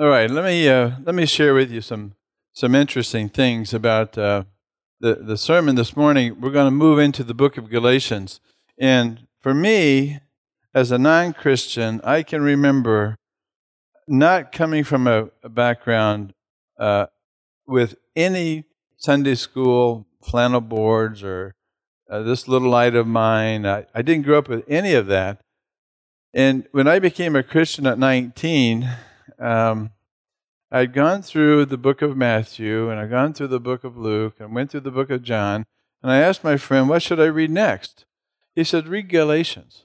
All right, let me uh, let me share with you some some interesting things about uh, the the sermon this morning. We're going to move into the book of Galatians, and for me, as a non-Christian, I can remember not coming from a, a background uh, with any Sunday school flannel boards or uh, this little light of mine. I, I didn't grow up with any of that. And when I became a Christian at 19, um, I'd gone through the book of Matthew and I'd gone through the book of Luke and went through the book of John. And I asked my friend, what should I read next? He said, read Galatians.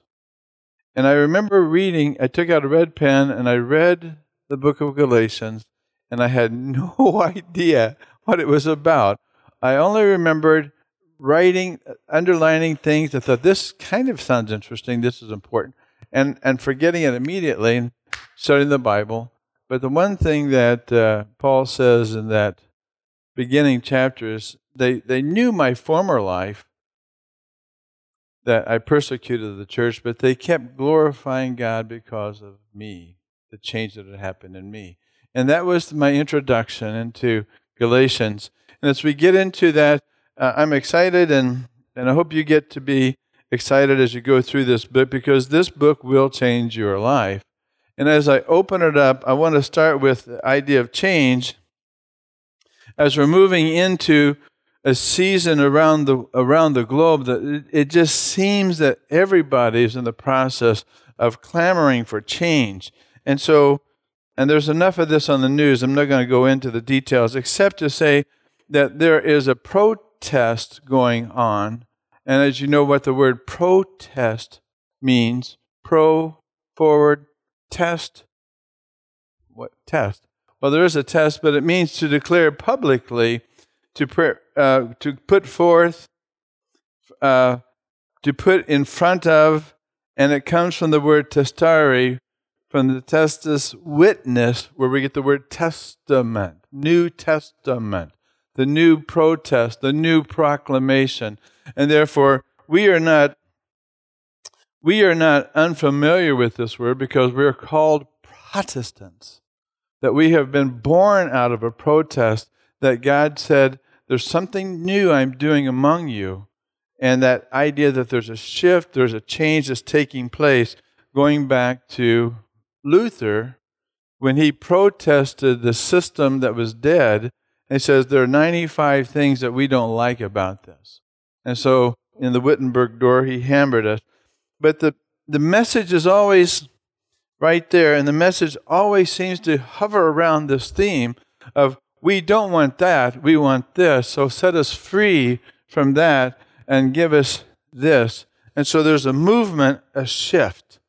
And I remember reading, I took out a red pen and I read the book of Galatians and I had no idea what it was about. I only remembered writing, underlining things. I thought, this kind of sounds interesting. This is important. And, and forgetting it immediately and studying the Bible. But the one thing that uh, Paul says in that beginning chapter is they, they knew my former life that I persecuted the church, but they kept glorifying God because of me, the change that had happened in me. And that was my introduction into Galatians. And as we get into that, uh, I'm excited, and, and I hope you get to be excited as you go through this book because this book will change your life. And as I open it up, I want to start with the idea of change. As we're moving into a season around the around the globe, that it, it just seems that everybody is in the process of clamoring for change. And so, and there's enough of this on the news. I'm not going to go into the details, except to say that there is a protest going on. And as you know, what the word protest means, pro forward test. What test? Well, there is a test, but it means to declare publicly, to uh, to put forth, uh, to put in front of, and it comes from the word testare, from the testis witness, where we get the word testament, New Testament, the new protest, the new proclamation, and therefore we are not we are not unfamiliar with this word because we are called Protestants. That we have been born out of a protest that God said, There's something new I'm doing among you. And that idea that there's a shift, there's a change that's taking place, going back to Luther when he protested the system that was dead. And he says, There are 95 things that we don't like about this. And so in the Wittenberg door, he hammered us but the, the message is always right there, and the message always seems to hover around this theme of we don't want that, we want this. So set us free from that and give us this. And so there's a movement, a shift.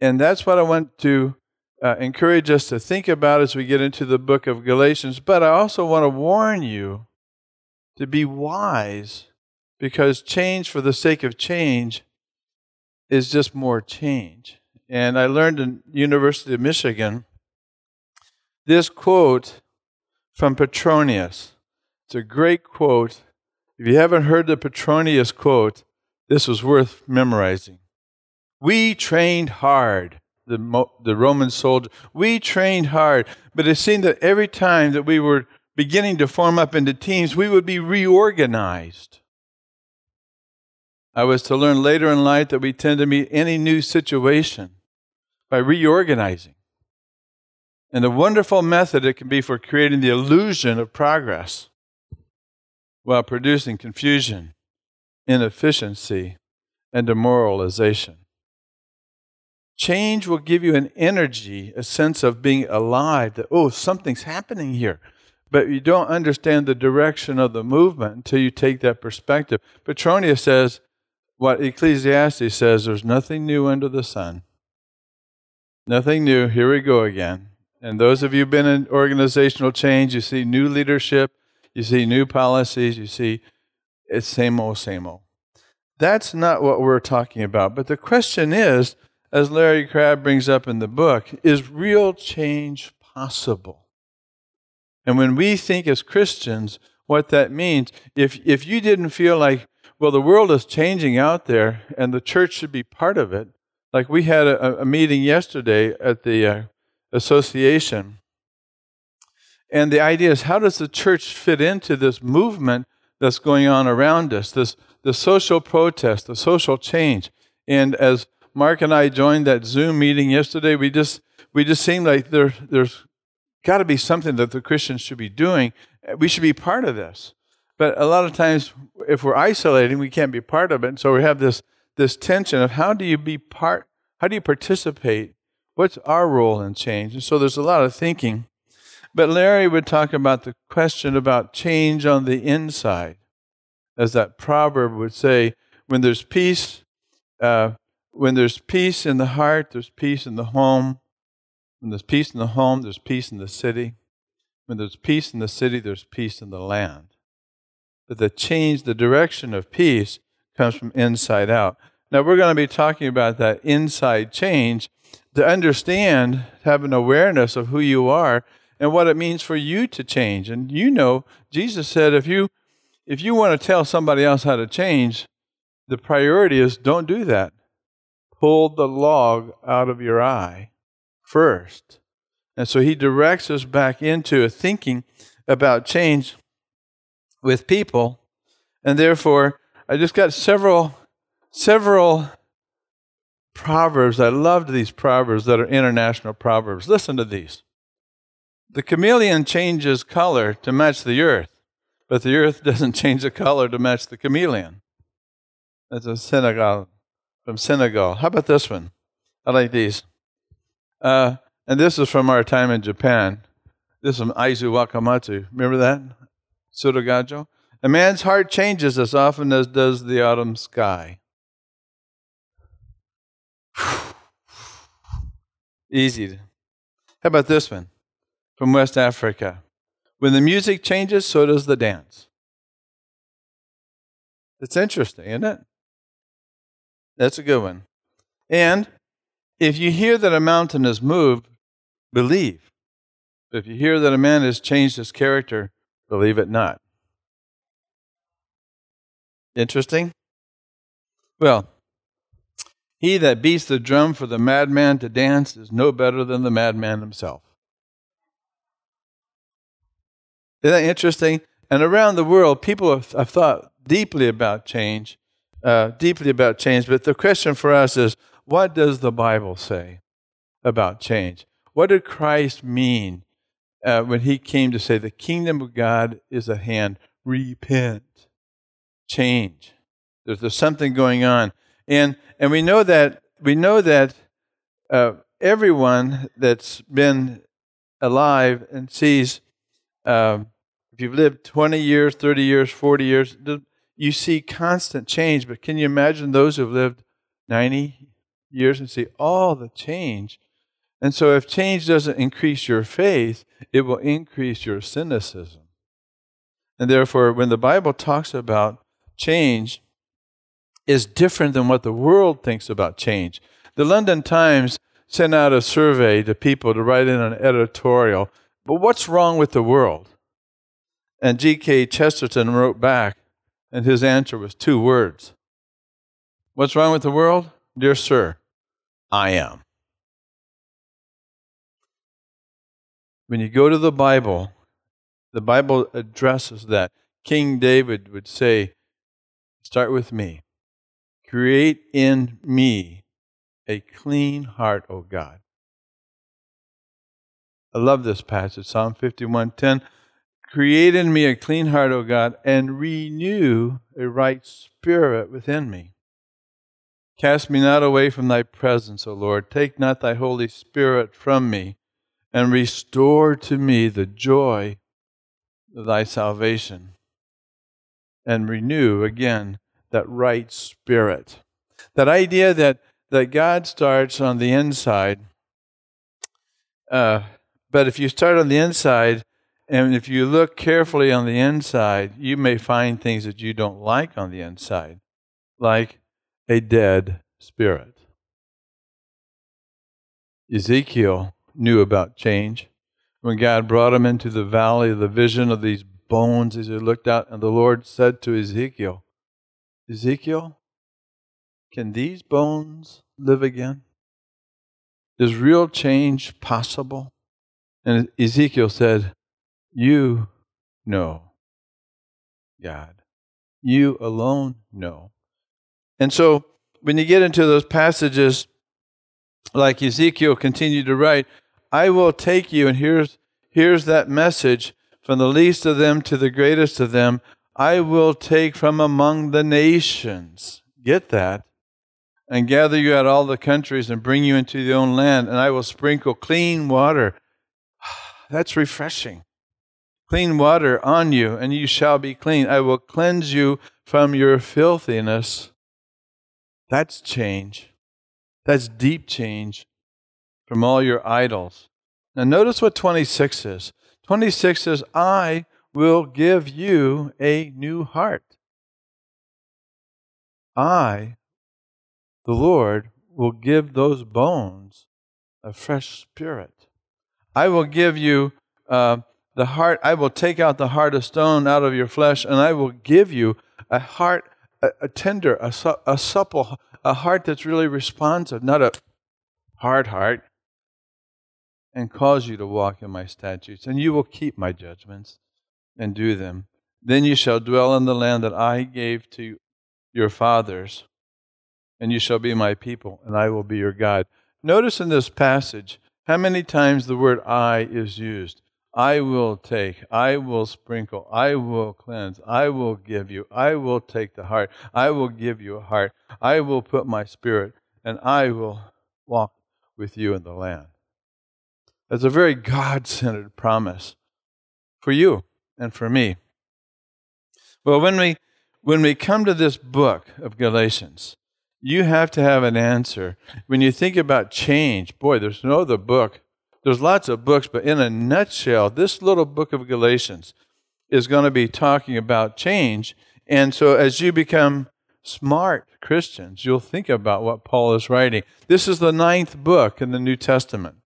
And that's what I want to uh, encourage us to think about as we get into the book of Galatians. But I also want to warn you to be wise because change for the sake of change is just more change. And I learned in University of Michigan this quote from Petronius. It's a great quote. If you haven't heard the Petronius quote, this was worth memorizing. We trained hard, the, the Roman soldier. We trained hard, but it seemed that every time that we were beginning to form up into teams, we would be reorganized. I was to learn later in life that we tend to meet any new situation by reorganizing. And the wonderful method it can be for creating the illusion of progress while producing confusion, inefficiency, and demoralization. Change will give you an energy, a sense of being alive, that, oh, something's happening here. But you don't understand the direction of the movement until you take that perspective. Petronius says, what Ecclesiastes says there's nothing new under the sun. Nothing new. Here we go again. And those of you who've been in organizational change, you see new leadership, you see new policies, you see it's same old, same old. That's not what we're talking about. But the question is, as Larry Crabb brings up in the book, is real change possible? And when we think as Christians what that means, if, if you didn't feel like well, the world is changing out there, and the church should be part of it. Like we had a, a meeting yesterday at the uh, association, And the idea is how does the church fit into this movement that's going on around us, this the social protest, the social change. And as Mark and I joined that Zoom meeting yesterday, we just we just seemed like there there's got to be something that the Christians should be doing. We should be part of this. But a lot of times, if we're isolating, we can't be part of it. And so we have this this tension of how do you be part? How do you participate? What's our role in change? And so there's a lot of thinking. But Larry would talk about the question about change on the inside, as that proverb would say, when there's peace, uh, when there's peace in the heart, there's peace in the home. When there's peace in the home, there's peace in the city. When there's peace in the city, there's peace in the land that the change, the direction of peace comes from inside out. Now, we're going to be talking about that inside change to understand, have an awareness of who you are and what it means for you to change. And you know, Jesus said if you if you want to tell somebody else how to change, the priority is don't do that. Pull the log out of your eye first. And so he directs us back into a thinking about change with people. And therefore, I just got several, several proverbs. I loved these proverbs that are international proverbs. Listen to these. The chameleon changes color to match the earth, but the earth doesn't change the color to match the chameleon. That's a Senegal, from Senegal. How about this one? I like these. Uh, and this is from our time in Japan. This is from Aizu Wakamatsu. Remember that? Tsurugajo. A man's heart changes as often as does the autumn sky. Easy. How about this one from West Africa? When the music changes, so does the dance. It's interesting, isn't it? That's a good one. And if you hear that a mountain is moved, believe. If you hear that a man has changed his character, Believe it not. Interesting? Well, he that beats the drum for the madman to dance is no better than the madman himself. Isn't that interesting? And around the world, people have, thought deeply about change, uh, deeply about change. But the question for us is what does the Bible say about change? What did Christ mean uh, when he came to say, The kingdom of God is at hand. Repent. Change. There's, there's something going on. And, and we know that, we know that uh, everyone that's been alive and sees, um, if you've lived 20 years, 30 years, 40 years, you see constant change. But can you imagine those who've lived 90 years and see all the change and so, if change doesn't increase your faith, it will increase your cynicism. And therefore, when the Bible talks about change, is different than what the world thinks about change. The London Times sent out a survey to people to write in an editorial. But what's wrong with the world? And G.K. Chesterton wrote back, and his answer was two words What's wrong with the world? Dear sir, I am. When you go to the Bible, the Bible addresses that. King David would say, Start with me. Create in me a clean heart, O God. I love this passage, Psalm 51:10. Create in me a clean heart, O God, and renew a right spirit within me. Cast me not away from thy presence, O Lord. Take not thy Holy Spirit from me and restore to me the joy of thy salvation and renew again that right spirit. That idea that, that God starts on the inside, uh, but if you start on the inside, and if you look carefully on the inside, you may find things that you don't like on the inside, like a dead spirit. Ezekiel knew about change. When God brought him into the valley the vision of these bones as he looked out, and the Lord said to Ezekiel, Ezekiel, can these bones live again? Is real change possible? And Ezekiel said, You know, God. You alone know. And so when you get into those passages, like Ezekiel continued to write, I will take you, and here's, here's that message from the least of them to the greatest of them, I will take from among the nations. Get that? And gather you out all the countries and bring you into your own land, and I will sprinkle clean water. That's refreshing. Clean water on you, and you shall be clean. I will cleanse you from your filthiness. That's change. That's deep change from all your idols. Now, notice what 26 is. 26 says, I will give you a new heart. I, the Lord, will give those bones a fresh spirit. I will give you uh, the heart, I will take out the heart of stone out of your flesh, and I will give you a heart, a, a tender, a, su- a supple, a heart that's really responsive, not a hard heart, and cause you to walk in my statutes, and you will keep my judgments and do them. Then you shall dwell in the land that I gave to your fathers, and you shall be my people, and I will be your God. Notice in this passage how many times the word I is used. I will take, I will sprinkle, I will cleanse, I will give you, I will take the heart, I will give you a heart, I will put my spirit, and I will walk with you in the land. That's a very God centered promise for you and for me. Well, when we, when we come to this book of Galatians, you have to have an answer. When you think about change, boy, there's no other book there's lots of books, but in a nutshell, this little book of Galatians is going to be talking about change. And so as you become smart Christians, you'll think about what Paul is writing. This is the ninth book in the New Testament.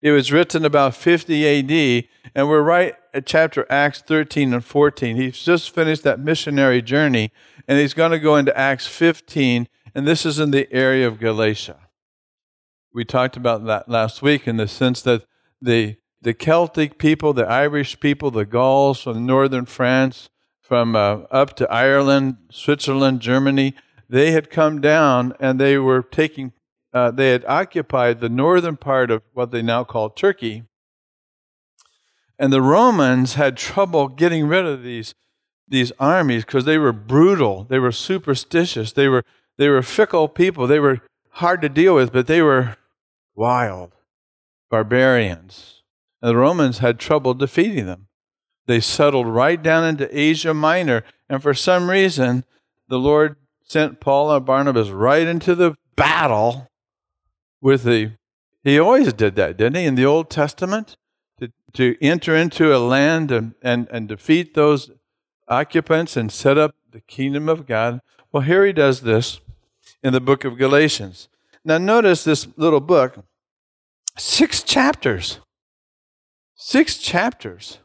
It was written about 50 AD, and we're right at chapter Acts 13 and 14. He's just finished that missionary journey, and he's going to go into Acts 15, and this is in the area of Galatia we talked about that last week in the sense that the the Celtic people, the Irish people, the Gauls from northern France, from uh, up to Ireland, Switzerland, Germany, they had come down and they were taking, uh, they had occupied the northern part of what they now call Turkey. And the Romans had trouble getting rid of these, these armies because they were brutal, they were superstitious, they were, they were fickle people, they were hard to deal with, but they were wild, barbarians. And the Romans had trouble defeating them. They settled right down into Asia Minor, and for some reason, the Lord sent Paul and Barnabas right into the battle with the. He always did that, didn't he, in the Old Testament? To, to enter into a land and, and, and defeat those occupants and set up the kingdom of God. Well, here he does this in the book of Galatians. Now, notice this little book six chapters. Six chapters.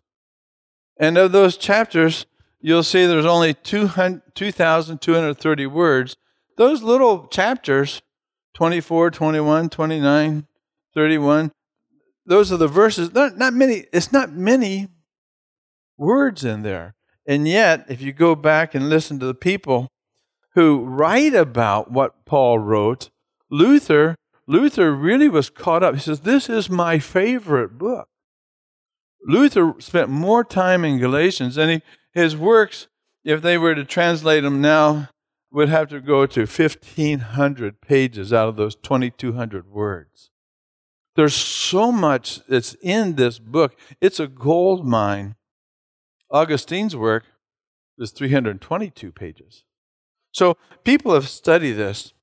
And of those chapters, you'll see there's only 2,230 words. Those little chapters, 24, 21, 29, 31, those are the verses. Not, not many, it's not many words in there. And yet, if you go back and listen to the people who write about what Paul wrote, Luther, Luther really was caught up. He says, This is my favorite book. Luther spent more time in Galatians, and he, his works, if they were to translate them now, would have to go to 1,500 pages out of those 2,200 words. There's so much that's in this book. It's a gold mine. Augustine's work is 322 pages. So people have studied this.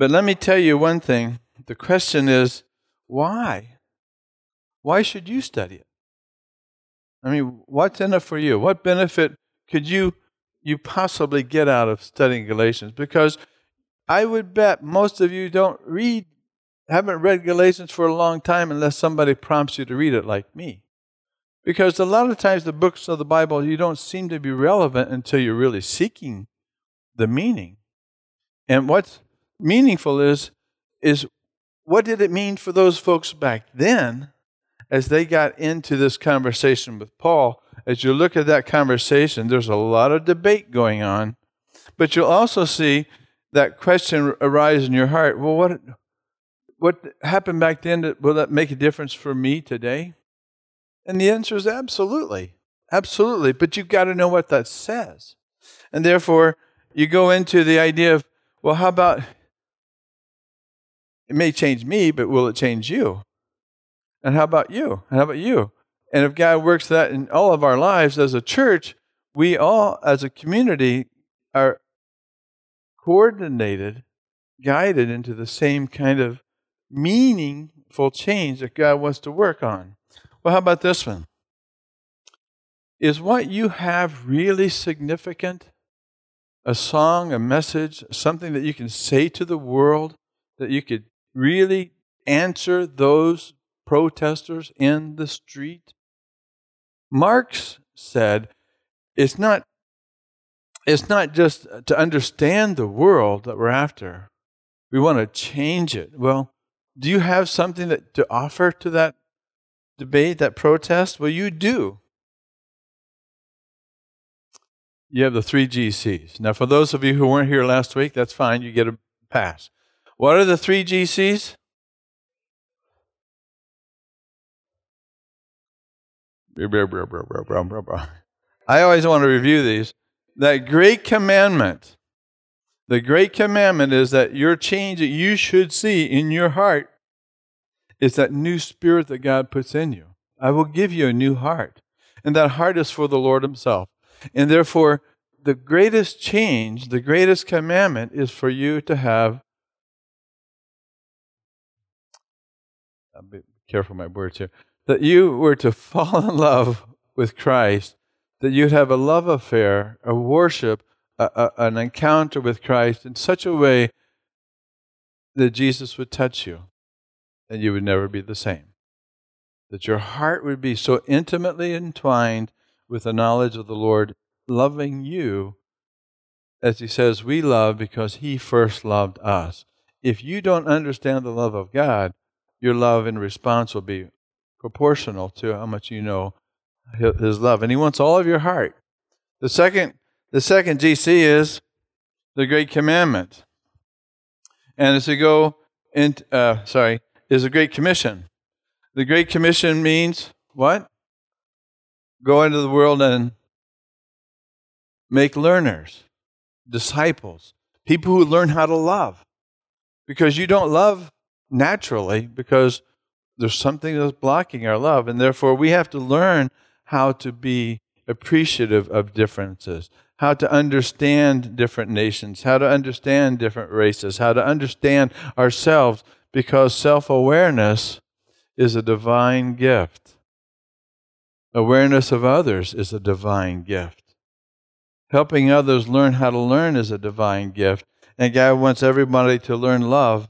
But let me tell you one thing. The question is, why? Why should you study it? I mean, what's in it for you? What benefit could you you possibly get out of studying Galatians? Because I would bet most of you don't read haven't read Galatians for a long time unless somebody prompts you to read it like me. Because a lot of times the books of the Bible you don't seem to be relevant until you're really seeking the meaning. And what's meaningful is is what did it mean for those folks back then as they got into this conversation with Paul, as you look at that conversation, there's a lot of debate going on. But you'll also see that question arise in your heart well, what, what happened back then? Will that make a difference for me today? And the answer is absolutely. Absolutely. But you've got to know what that says. And therefore, you go into the idea of, well, how about it may change me, but will it change you? And how about you? And how about you? And if God works that in all of our lives as a church, we all, as a community, are coordinated, guided into the same kind of meaningful change that God wants to work on. Well, how about this one? Is what you have really significant? A song, a message, something that you can say to the world that you could really answer those protesters in the street? Marx said it's not it's not just to understand the world that we're after. We want to change it. Well, do you have something that to offer to that debate, that protest? Well, you do. You have the three GCs. Now, for those of you who weren't here last week, that's fine. You get a pass. What are the three GCs? I always want to review these. That great commandment, the great commandment is that your change that you should see in your heart is that new spirit that God puts in you. I will give you a new heart. And that heart is for the Lord Himself. And therefore, the greatest change, the greatest commandment is for you to have. I'll be careful my words here. That you were to fall in love with Christ, that you'd have a love affair, a worship, a, a, an encounter with Christ in such a way that Jesus would touch you and you would never be the same. That your heart would be so intimately entwined with the knowledge of the Lord loving you, as he says, we love because he first loved us. If you don't understand the love of God, your love in response will be proportional to how much you know his love. And he wants all of your heart. The second, the second GC is the Great Commandment. And as we go in, uh, sorry, is a Great Commission. The Great Commission means what? Go into the world and make learners, disciples, people who learn how to love. Because you don't love naturally, because there's something that's blocking our love. And therefore, we have to learn how to be appreciative of differences, how to understand different nations, how to understand different races, how to understand ourselves because self awareness is a divine gift. Awareness of others is a divine gift. Helping others learn how to learn is a divine gift. And God wants everybody to learn love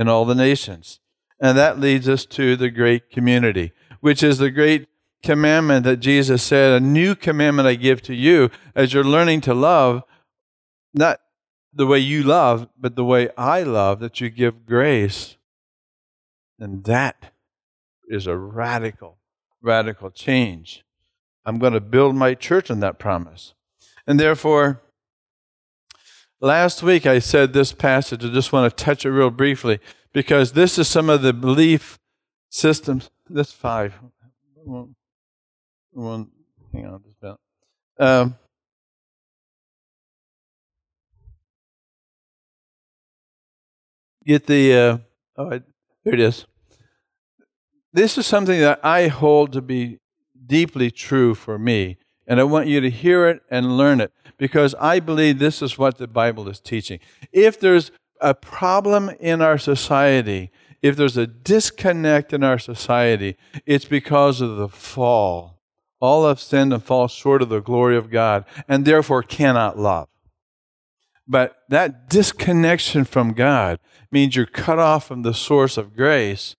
in all the nations. And that leads us to the great community, which is the great commandment that Jesus said, A new commandment I give to you as you're learning to love, not the way you love, but the way I love, that you give grace and that is a radical, radical change. I'm going to build my church on that promise. And therefore, last week I said this passage, I just want to touch it real briefly because this is some of the belief systems. This five. One, one hang on just about. Um, get the, uh, oh, I, here it is. This is something that I hold to be deeply true for me. And I want you to hear it and learn it because I believe this is what the Bible is teaching. If there's a problem in our society, if there's a disconnect in our society, it's because of the fall. All have sinned and fall short of the glory of God and therefore cannot love. But that disconnection from God means you're cut off from the source of grace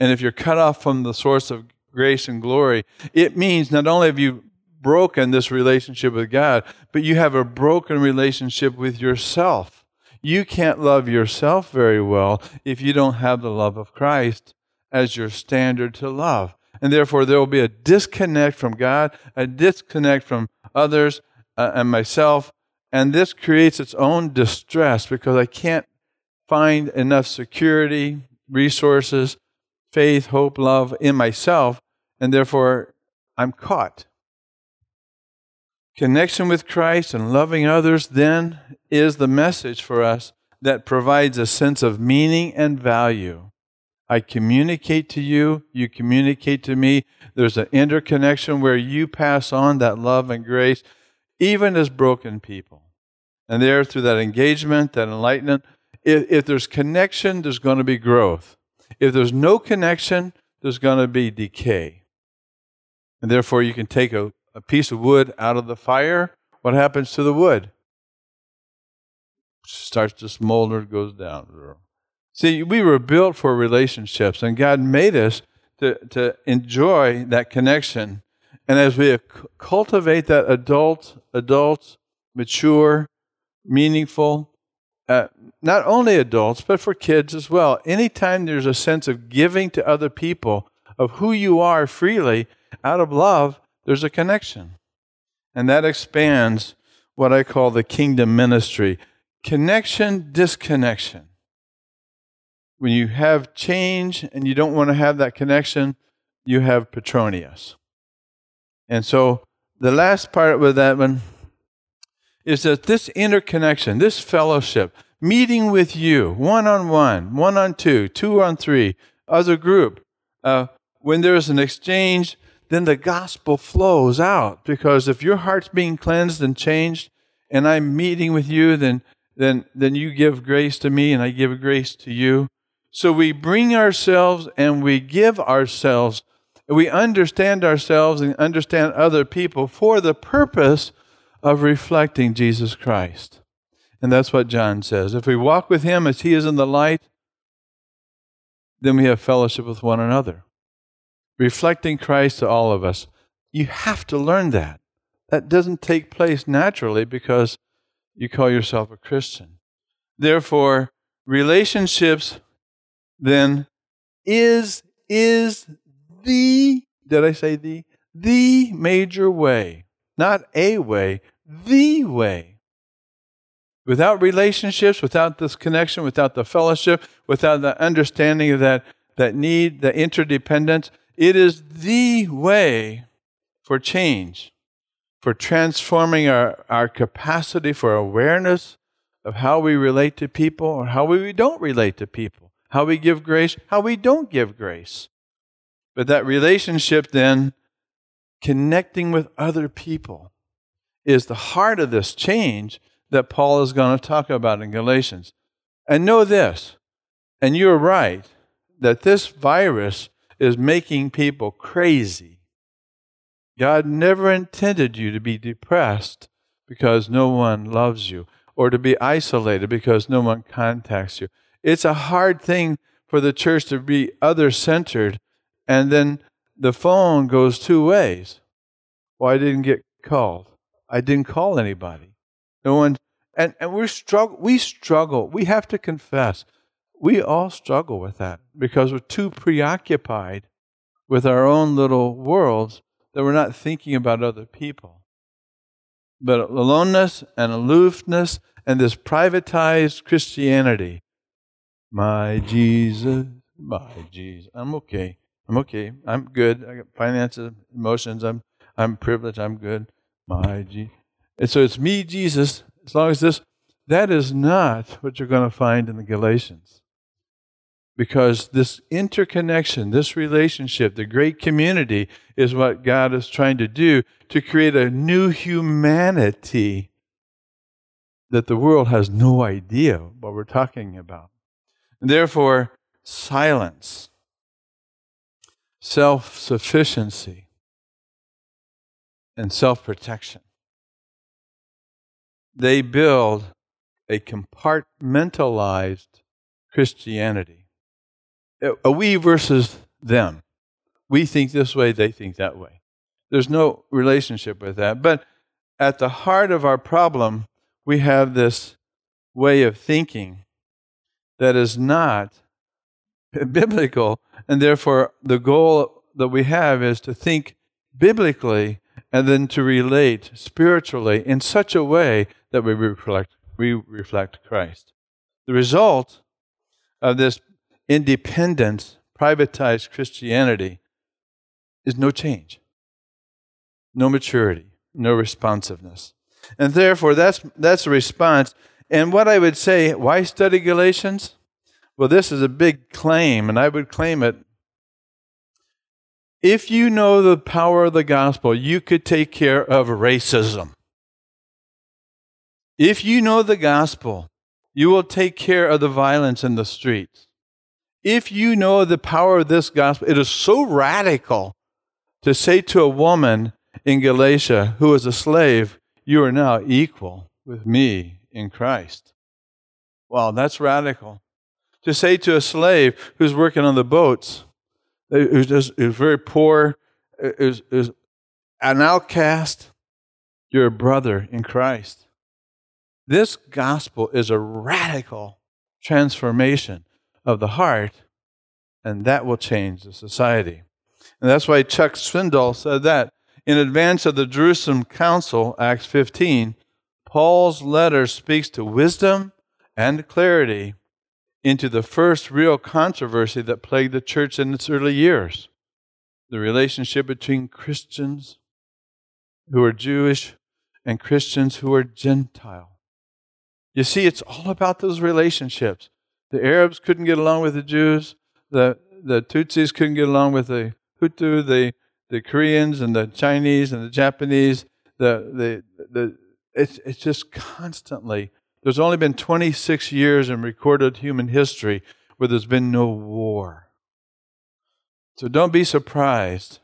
and if you're cut off from the source of grace and glory, it means not only have you broken this relationship with God, but you have a broken relationship with yourself. You can't love yourself very well if you don't have the love of Christ as your standard to love. and therefore there will be a disconnect from God, a disconnect from others uh, and myself, and this creates its own distress because I can't find enough security, resources, faith, hope, love in myself, and therefore I'm caught. Connection with Christ and loving others then is the message for us that provides a sense of meaning and value. I communicate to you, you communicate to me. There's an interconnection where you pass on that love and grace, even as broken people. And there, through that engagement, that enlightenment, if, if there's connection, there's going to be growth. If there's no connection, there's going to be decay. And therefore, you can take a, a piece of wood out of the fire. What happens to the wood? Starts to smolder, goes down. See, we were built for relationships, and God made us to, to enjoy that connection. And as we cultivate that adult, adult, mature, meaningful, uh, not only adults, but for kids as well. Anytime there's a sense of giving to other people of who you are freely out of love, there's a connection. And that expands what I call the kingdom ministry connection, disconnection. When you have change and you don't want to have that connection, you have Petronius. And so the last part with that one is that this interconnection, this fellowship, meeting with you, one on one, one on two, two on three, a group, uh, when there's an exchange, then the gospel flows out. Because if your heart's being cleansed and changed, and I'm meeting with you, then then then you give grace to me, and I give grace to you. So we bring ourselves and we give ourselves. We understand ourselves and understand other people for the purpose of reflecting Jesus Christ. And that's what John says. If we walk with him as he is in the light, then we have fellowship with one another. Reflecting Christ to all of us. You have to learn that. That doesn't take place naturally because you call yourself a Christian. Therefore, relationships then is is the did I say the the major way, not a way, the way. Without relationships, without this connection, without the fellowship, without the understanding of that, that need, the interdependence, it is the way for change, for transforming our, our capacity for awareness of how we relate to people or how we don't relate to people, how we give grace, how we don't give grace. But that relationship then, connecting with other people, is the heart of this change that Paul is going to talk about in Galatians. And know this, and you're right, that this virus is making people crazy. God never intended you to be depressed because no one loves you or to be isolated because no one contacts you. It's a hard thing for the church to be other centered, and then the phone goes two ways. Well, I didn't get called. I didn't call anybody. No one, and, and we struggle. We struggle. We have to confess. We all struggle with that because we're too preoccupied with our own little worlds that we're not thinking about other people. But aloneness and aloofness and this privatized Christianity. My Jesus, my Jesus. I'm okay. I'm okay. I'm good. I got finances, emotions. I'm I'm privileged. I'm good my Jesus. And so it's me, Jesus, as long as this, that is not what you're going to find in the Galatians. Because this interconnection, this relationship, the great community is what God is trying to do to create a new humanity that the world has no idea what we're talking about. And therefore, silence, self sufficiency, and self protection. They build a compartmentalized Christianity. A we versus them. We think this way, they think that way. There's no relationship with that. But at the heart of our problem, we have this way of thinking that is not biblical, and therefore the goal that we have is to think biblically and then to relate spiritually in such a way that we reflect, we reflect Christ. The result of this independent, privatized Christianity is no change, no maturity, no responsiveness. And therefore, that's, that's a response. And what I would say, why study Galatians? Well, this is a big claim, and I would claim it. If you know the power of the gospel, you could take care of racism. If you know the gospel, you will take care of the violence in the streets. If you know the power of this gospel, it is so radical to say to a woman in Galatia who is a slave, You are now equal with me in Christ. Wow, that's radical to say to a slave who's working on the boats, uh, who's, just, who's very poor, uh, is, is an outcast, you're a brother in Christ. This gospel is a radical transformation of the heart, and that will change the society. And that's why Chuck Swindoll said that. In advance of the Jerusalem Council, Acts 15, Paul's letter speaks to wisdom and clarity into the first real controversy that plagued the church in its early years the relationship between Christians who are Jewish and Christians who are Gentile. You see, it's all about those relationships. The Arabs couldn't get along with the Jews, the, the Tutsis couldn't get along with the Hutu, the, the Koreans and the Chinese and the Japanese. The, the, the, it's, it's just constantly there's only been 26 years in recorded human history where there's been no war. So don't be surprised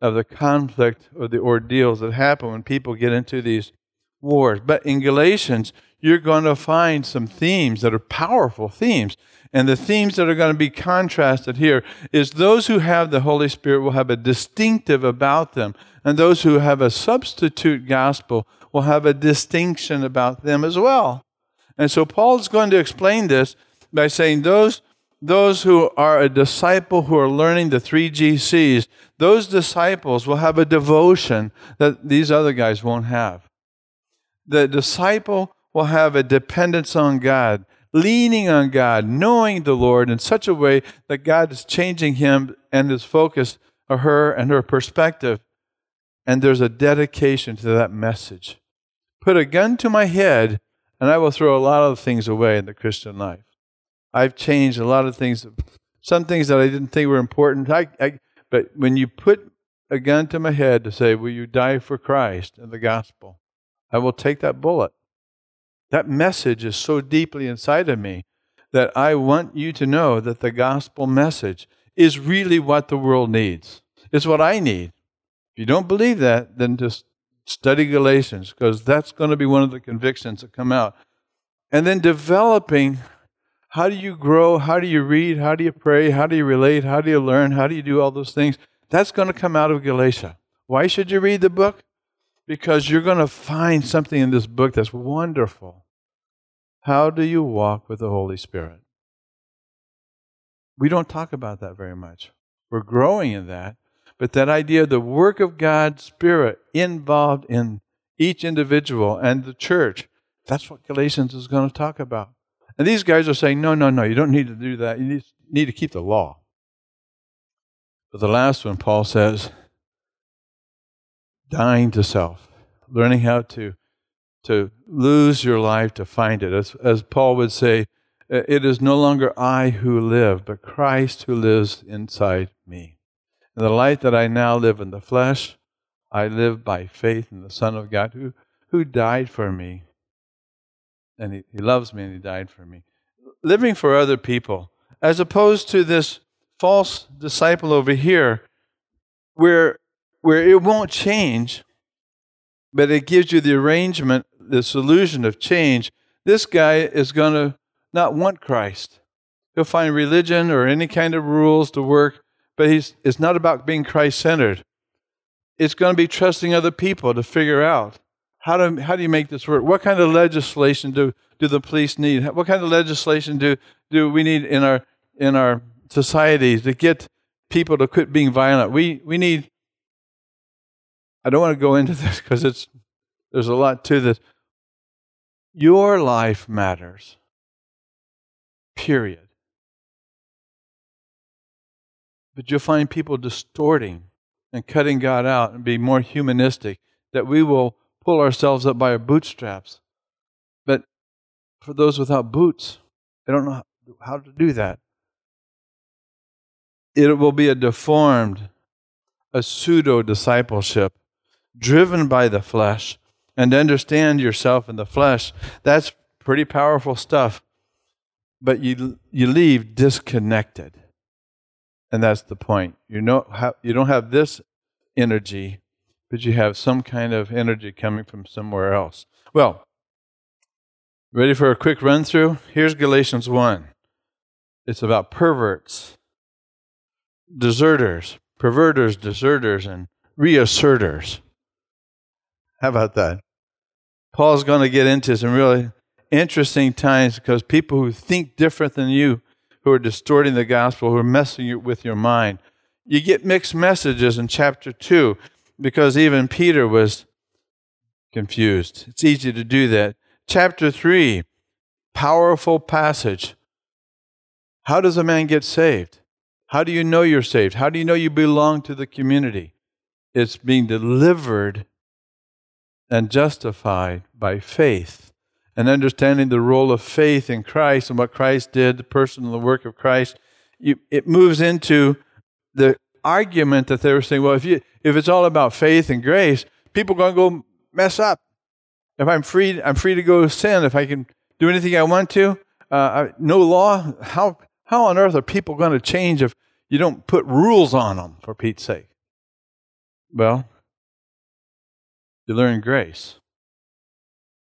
of the conflict or the ordeals that happen when people get into these wars. But in Galatians, you're going to find some themes that are powerful themes. And the themes that are going to be contrasted here is those who have the Holy Spirit will have a distinctive about them, and those who have a substitute gospel will have a distinction about them as well. And so Paul's going to explain this by saying those, those who are a disciple who are learning the three GCs, those disciples will have a devotion that these other guys won't have. The disciple will have a dependence on God, leaning on God, knowing the Lord in such a way that God is changing him and his focus, or her and her perspective. And there's a dedication to that message. Put a gun to my head and I will throw a lot of things away in the Christian life. I've changed a lot of things, some things that I didn't think were important. I, I, but when you put a gun to my head to say, Will you die for Christ and the gospel? I will take that bullet. That message is so deeply inside of me that I want you to know that the gospel message is really what the world needs. It's what I need. If you don't believe that, then just Study Galatians because that's going to be one of the convictions that come out. And then developing how do you grow? How do you read? How do you pray? How do you relate? How do you learn? How do you do all those things? That's going to come out of Galatia. Why should you read the book? Because you're going to find something in this book that's wonderful. How do you walk with the Holy Spirit? We don't talk about that very much. We're growing in that, but that idea of the work of God's Spirit involved in each individual and the church, that's what Galatians is going to talk about. And these guys are saying, no, no, no, you don't need to do that. You need, to keep the law. But the last one, Paul says, dying to self, learning how to, to lose your life to find it. As, as Paul would say, it is no longer I who live, but Christ who lives inside me. In the light that I now live in the flesh, I live by faith in the Son of God who, who died for me. And he, he loves me and he died for me. Living for other people, as opposed to this false disciple over here, where, where it won't change, but it gives you the arrangement, the solution of change. This guy is going to not want Christ. He'll find religion or any kind of rules to work but he's, it's not about being Christ centered. It's going to be trusting other people to figure out how, to, how do you make this work? What kind of legislation do, do the police need? What kind of legislation do, do we need in our, in our society to get people to quit being violent. We, we need, I don't want to go into this because it's, there's a lot to this. Your life matters. Period. But you'll find people distorting and cutting God out and be more humanistic, that we will pull ourselves up by our bootstraps. But for those without boots, they don't know how to do that. It will be a deformed, a pseudo discipleship driven by the flesh and understand yourself in the flesh. That's pretty powerful stuff. But you, you leave disconnected. And that's the point. You, know, you don't have this energy, but you have some kind of energy coming from somewhere else. Well, ready for a quick run through? Here's Galatians 1. It's about perverts, deserters, perverters, deserters, and reasserters. How about that? Paul's going to get into some really interesting times because people who think different than you who are distorting the gospel, who are messing with your mind. You get mixed messages in chapter 2 because even Peter was confused. It's easy to do that. Chapter 3, powerful passage. How does a man get saved? How do you know you're saved? How do you know you belong to the community? It's being delivered and justified by faith and understanding the role of faith in Christ and what Christ did, the person and the work of Christ, you, it moves into the argument that they were saying, well, if, you, if it's all about faith and grace, people are going to go mess up. If I'm free, I'm free to go sin. If I can do anything I want to, uh, no law. How how on earth are people going to change if you don't put rules on them? For Pete's sake. Well, you learn grace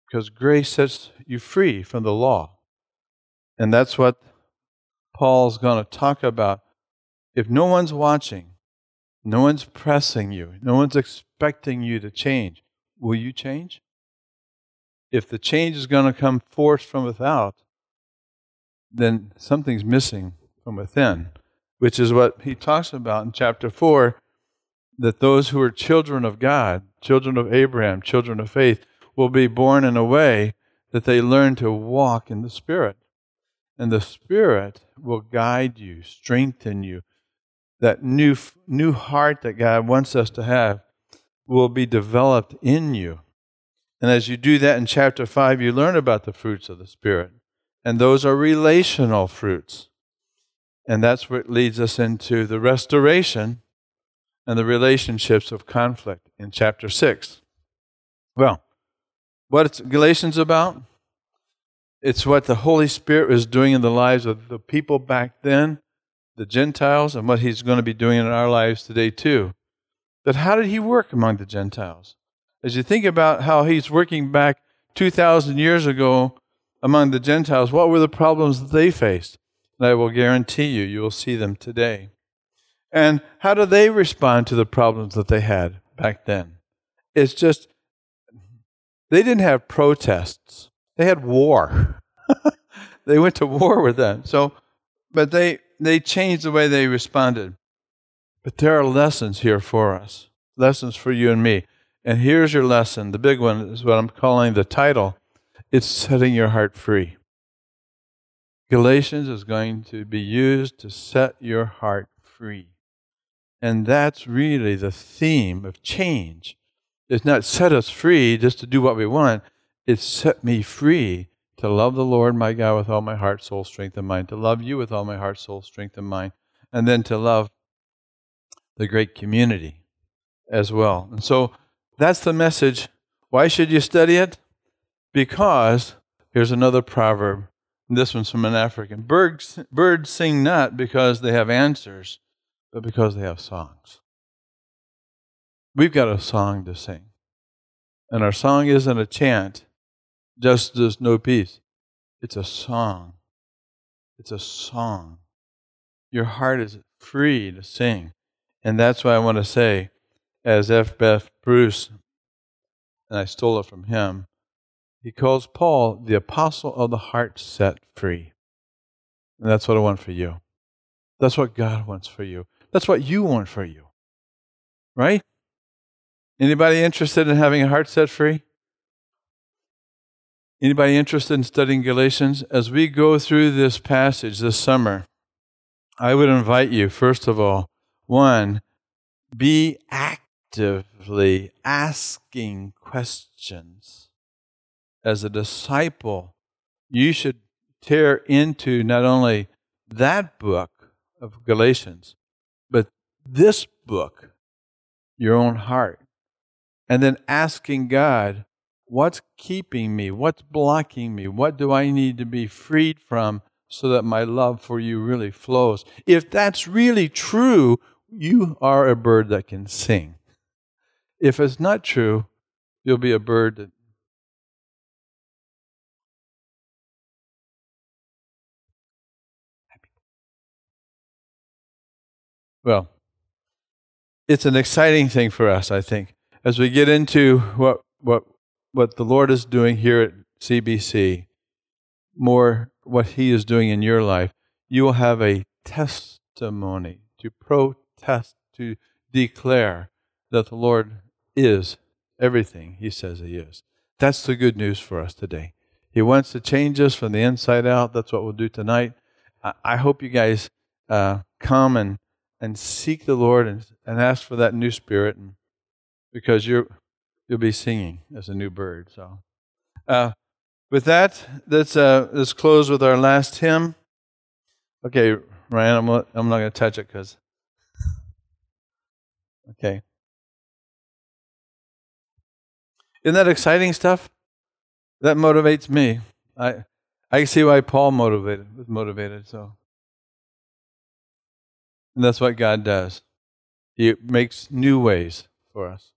because grace sets you free from the law. And that's what Paul's going to talk about. If no one's watching, no one's pressing you, no one's expecting you to change, will you change? If the change is going to come forced from without, then something's missing from within, which is what he talks about in chapter 4 that those who are children of God, children of Abraham, children of faith, will be born in a way that they learn to walk in the Spirit. And the Spirit will guide you, strengthen you. That new, new heart that God wants us to have will be developed in you. And as you do that in chapter 5, you learn about the fruits of the Spirit. And those are relational fruits. And that's what leads us into the restoration and the relationships of conflict in chapter 6. Well, what Galatians about? It's what the Holy Spirit was doing in the lives of the people back then, the Gentiles, and what He's going to be doing in our lives today too. But how did He work among the Gentiles? As you think about how He's working back 2,000 years ago among the Gentiles, what were the problems that they faced? And I will guarantee you, you will see them today. And how do they respond to the problems that they had back then? It's just they didn't have protests. They had war. they went to war with them. So, but they they changed the way they responded. But there are lessons here for us. Lessons for you and me. And here's your lesson. The big one is what I'm calling the title. It's setting your heart free. Galatians is going to be used to set your heart free. And that's really the theme of change it's not set us free just to do what we want. It's set me free to love the Lord my God with all my heart, soul, strength, and mind, to love you with all my heart, soul, strength, and mind, and then to love the great community as well. And so that's the message. Why should you study it? Because here's another proverb. This one's from an African. Birds, birds sing not because they have answers, but because they have songs. We've got a song to sing. And our song isn't a chant, just as no peace. It's a song. It's a song. Your heart is free to sing. And that's why I want to say, as F. Beth Bruce, and I stole it from him, he calls Paul the apostle of the heart set free. And that's what I want for you. That's what God wants for you That's what you want for you. Right? Anybody interested in having a heart set free? Anybody interested in studying Galatians? As we go through this passage this summer, I would invite you, first of all, one, be actively asking questions. As a disciple, you should tear into not only that book of Galatians, this book, your own heart. And then asking God, what's keeping me? What's blocking me? What do I need to be freed from so that my love for you really flows? If that's really true, you are a bird that can sing. If it's not true, you'll be a bird that Well, it's an exciting thing for us, I think, as we get into what what what the Lord is doing here at CBC, more what He is doing in your life. You will have a testimony to protest, to declare that the Lord is everything He says He is. That's the good news for us today. He wants to change us from the inside out. That's what we'll do tonight. I, I hope you guys uh, come and and seek the Lord and, and ask for that new spirit, and, because you're you'll be singing as a new bird. So, uh, with that, let's uh, let's close with our last hymn. Okay, Ryan, I'm I'm not going to touch it because. Okay. Isn't that exciting stuff? That motivates me. I I see why Paul motivated was motivated. So. And that's what God does. He makes new ways for us.